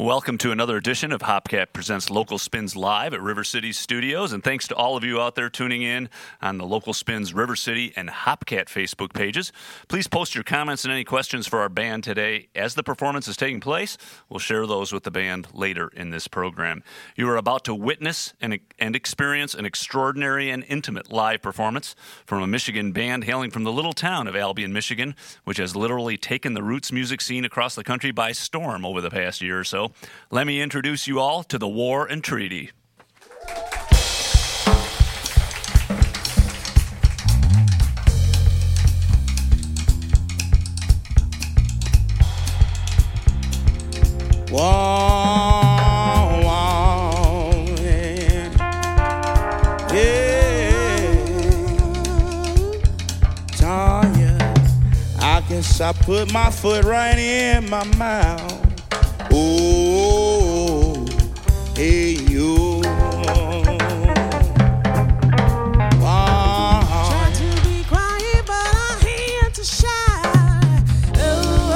Welcome to another edition of Hopcat Presents Local Spins Live at River City Studios. And thanks to all of you out there tuning in on the Local Spins River City and Hopcat Facebook pages. Please post your comments and any questions for our band today. As the performance is taking place, we'll share those with the band later in this program. You are about to witness and, and experience an extraordinary and intimate live performance from a Michigan band hailing from the little town of Albion, Michigan, which has literally taken the roots music scene across the country by storm over the past year or so. Let me introduce you all to the War and Treaty. Guess I put my foot right in my mouth. Oh, hey, try to be quiet but I hear to shine oh,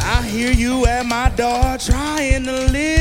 I hear you. Wow. Try to be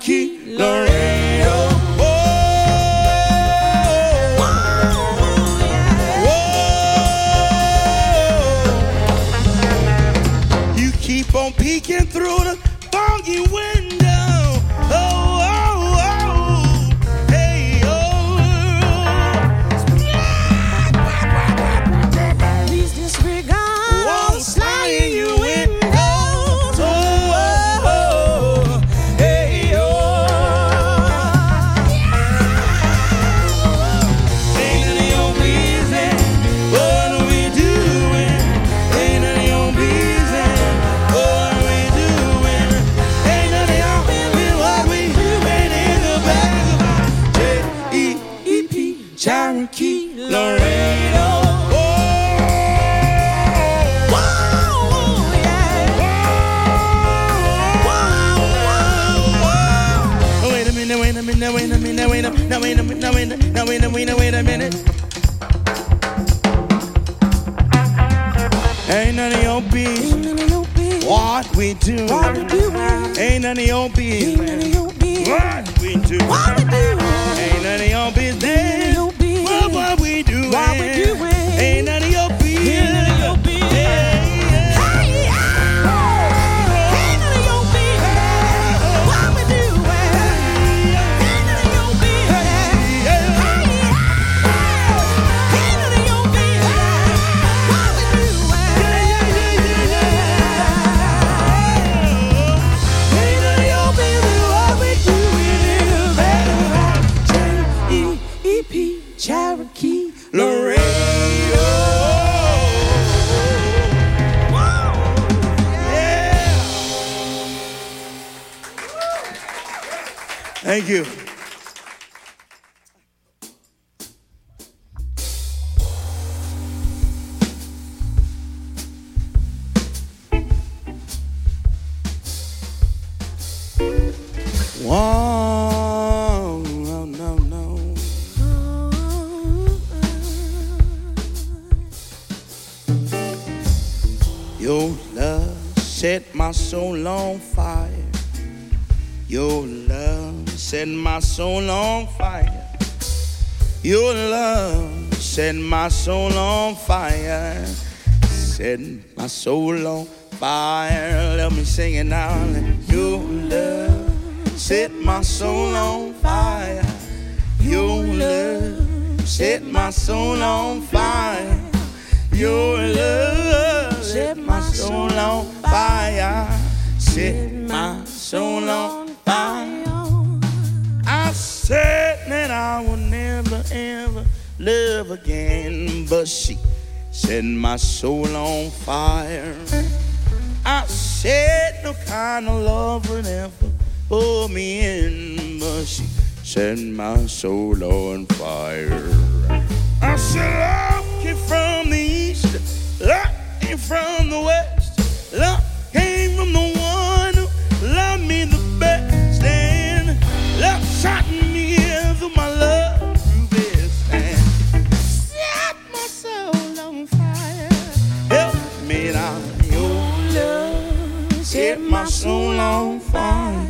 J-E-E-P, none of your Ain't none of business what we do. what we doing. Ain't none of your Ain't none of business what, what we do. what we doing. Thank you. Whoa, no, no, no. Your love set my soul on set my soul on fire. Your love set my soul on fire. Set my soul on fire. Let me sing it now. Your love set my soul on fire. Your love set my soul on fire. Your love set my soul on fire. Set my soul on fire said that I would never ever love again, but she set my soul on fire. I said no kind of love would ever pull me in, but she set my soul on fire. I said love came from the east, love came from the west, love on fire.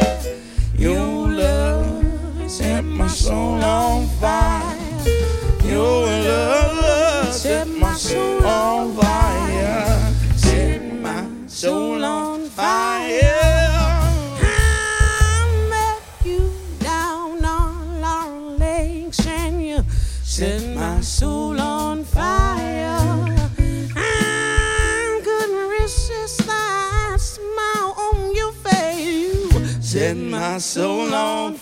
Your love set my soul on fire. Your love set my soul so long.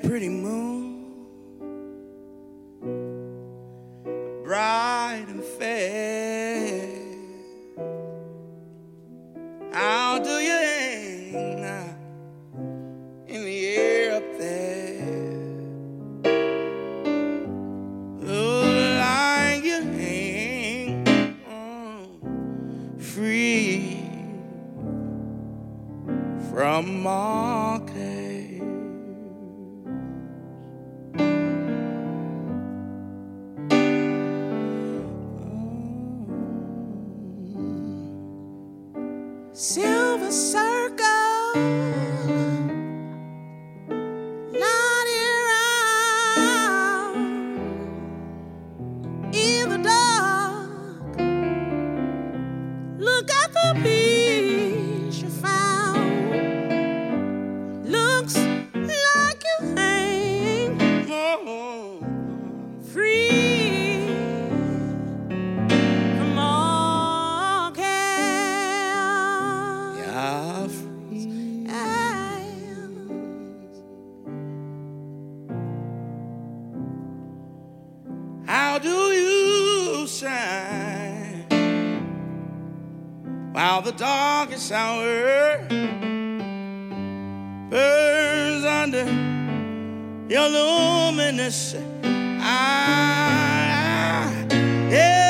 Pretty moon, got be. Luminous eye. Ah, ah, yeah.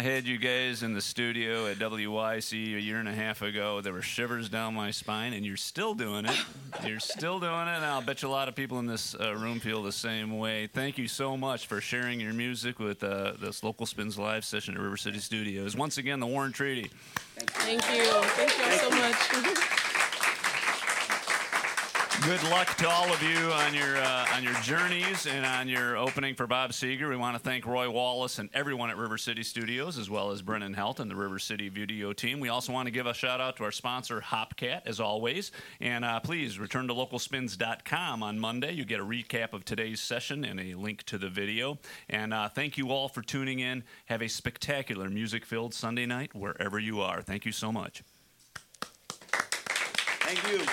I had you guys in the studio at WYC a year and a half ago, there were shivers down my spine, and you're still doing it. You're still doing it, and I'll bet you a lot of people in this uh, room feel the same way. Thank you so much for sharing your music with uh, this Local Spins live session at River City Studios. Once again, the War and Treaty. Thank you. Thank you all so much. Good luck to all of you on your uh, on your journeys and on your opening for Bob Seger. We want to thank Roy Wallace and everyone at River City Studios, as well as Brennan Helt and the River City Video team. We also want to give a shout out to our sponsor Hopcat, as always. And uh, please return to localspins.com on Monday. You get a recap of today's session and a link to the video. And uh, thank you all for tuning in. Have a spectacular music-filled Sunday night wherever you are. Thank you so much. Thank you.